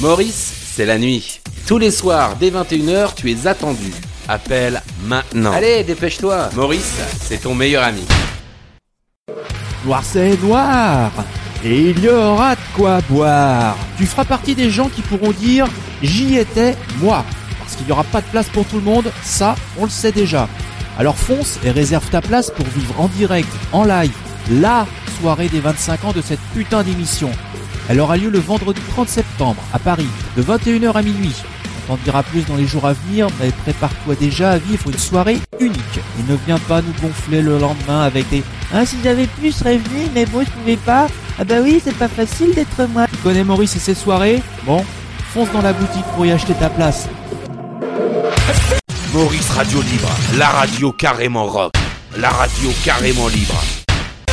Maurice, c'est la nuit. Tous les soirs, dès 21h, tu es attendu. Appelle maintenant. Allez, dépêche-toi. Maurice, c'est ton meilleur ami. Noir c'est noir Et il y aura de quoi boire Tu feras partie des gens qui pourront dire J'y étais, moi Parce qu'il n'y aura pas de place pour tout le monde, ça, on le sait déjà. Alors fonce et réserve ta place pour vivre en direct, en live, la soirée des 25 ans de cette putain d'émission. Elle aura lieu le vendredi 30 septembre à Paris, de 21h à minuit. On t'en dira plus dans les jours à venir, mais prépare-toi déjà à vivre une soirée unique. Et ne viens pas nous gonfler le lendemain avec des Ah, si j'avais pu, je serais venu, mais bon, je pouvais pas. Ah bah oui, c'est pas facile d'être moi. Tu connais Maurice et ses soirées? Bon, fonce dans la boutique pour y acheter ta place. Maurice Radio Libre, la radio carrément rock, la radio carrément libre.